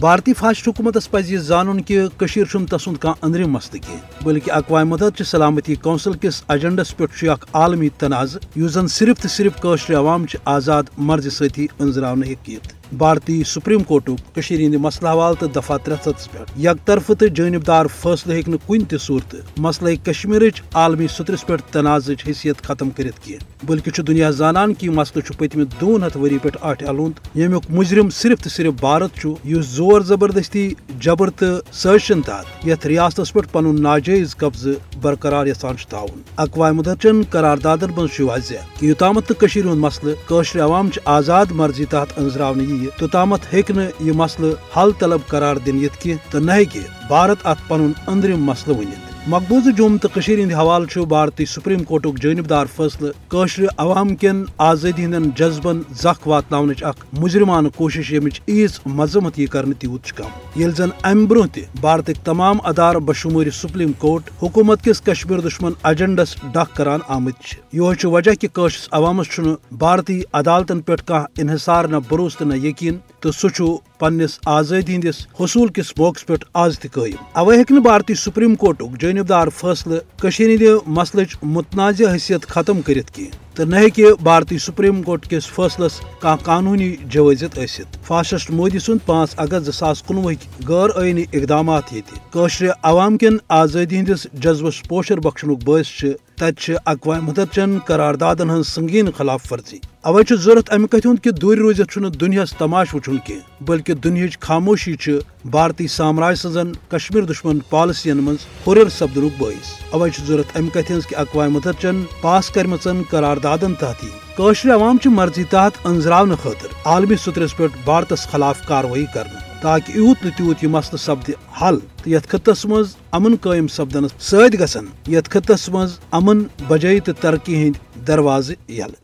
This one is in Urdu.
بھارتی فاسٹ حکومت پز یہ زان کہ تسند کھانا اندرم مسلہ کی بلکہ اقوام متحدہ سلامتی کونسل کس ایجنڈس پہ عالمی تنازع اس زن صرف تو صرف قشر عوام آزاد مرضی سی انزرا ہیت بھارتی سپریم کورٹک ہند مسلہ حوالہ تو دفعہ ترے ستس پہ یک طرف تو جانبدار فیصلہ ہوں کن تہ صورت مسئلہ کشمیر عالمی سترس پہ تنازع حیثیت ختم کرت کی بلکہ دنیا زانان کہ مسئلہ پتم دون ہتھ وری پہ آٹ الد یمیک مجرم صرف تو صرف بھارت اس زور زبردستی جبر تو سازشن تحت یت ریاست پہ پن ناجائز قبضہ برقرار یسان تعاون اقوام متحدہ قراردادن من واضح کہ یوتامت تو مسئلہ عوام آزاد مرضی تحت انزرا یہ توتامت یہ مسئلہ حل طلب قرار دن یت کی تو نہ بھارت ات پن اندرم مسئلہ ونت مقبوضہ جوم تو ہند حوالہ بھارتی سپریم کورٹک جانبدار فیصلہ قشر عوام کن آزادی ہند جذبن زخ وات اخ مجرمانہ کوشش یمچ ایز مذمت یہ کرنے تیوت کم۔ یل زن ام برہ تہ بھارتک تمام ادار بشمور سپریم کورٹ حکومت کس کشمیر دشمن ایجنڈس ڈک کران آمت یہ وجہ کہ قشرس عوامس بھارتی عدالتن پہ انحصار نہ بروس تو نہ یقین تو سہ پنس آزادی ہندس حصول کس موقع پہ آز تیم اوے ہوں بھارتی سپریم کورٹک جانبدار فیصلہ ہند مسلچ متنازع حیثیت ختم کرت کی تو نہ بھارتی سپریم کورٹ کس فیصلس کان قانونی جوازت ثت فاسسٹ مودی سند پانچ اگست زاس کنوہ غیر آئینی اقدامات یہ عوام کن آزادی ہندس جذبس پوشر بخشن باعث تت اقوام متحدہ قراردادن ہن سنگین خلاف ورزی۔ اوے ضرورت امہ کت کہ دور روزت دنیا تماش وچن کی بلکہ دنہ خاموشی بھارتی سامراج سزن کشمیر دشمن پالسین من ہر سپدن باعث اوے ضرورت امہ کت کہ اقوام متحدہ پاس کرمچن قراردادن تحت قشر عوام مرضی تحت انزرا خاطر عالمی سترس پہ بھارتس خلاف کاروی کر تاکہ یوت نیوت یہ مسئلہ سپد حل تو یت خطس مز امن قائم سپدنس ست گھن یت خطس مز امن بجائی تو ترقی ہند دروازہ یل